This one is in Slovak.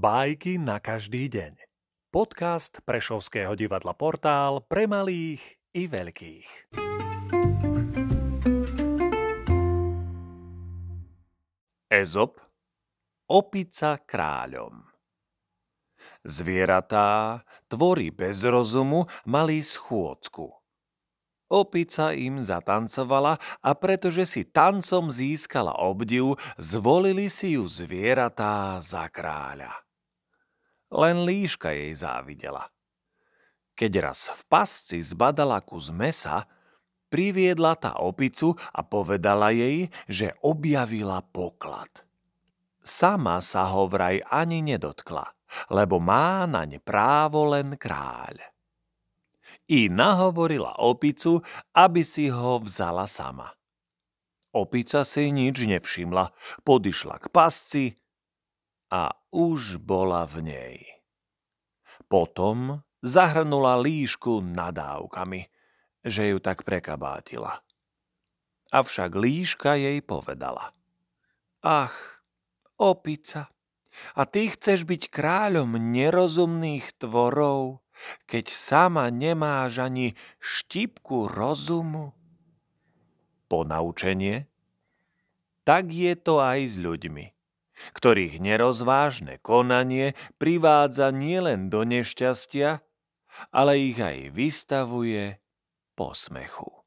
Bajky na každý deň. Podcast Prešovského divadla Portál pre malých i veľkých. Ezop Opica kráľom Zvieratá, tvory bez rozumu, mali schôdzku. Opica im zatancovala a pretože si tancom získala obdiv, zvolili si ju zvieratá za kráľa. Len líška jej závidela. Keď raz v pasci zbadala kus mesa, priviedla tá opicu a povedala jej, že objavila poklad. Sama sa ho vraj ani nedotkla, lebo má naň právo len kráľ i nahovorila opicu, aby si ho vzala sama. Opica si nič nevšimla, podišla k pasci a už bola v nej. Potom zahrnula líšku nadávkami, že ju tak prekabátila. Avšak líška jej povedala. Ach, opica, a ty chceš byť kráľom nerozumných tvorov? keď sama nemáš ani štipku rozumu? Ponaučenie? Tak je to aj s ľuďmi, ktorých nerozvážne konanie privádza nielen do nešťastia, ale ich aj vystavuje posmechu.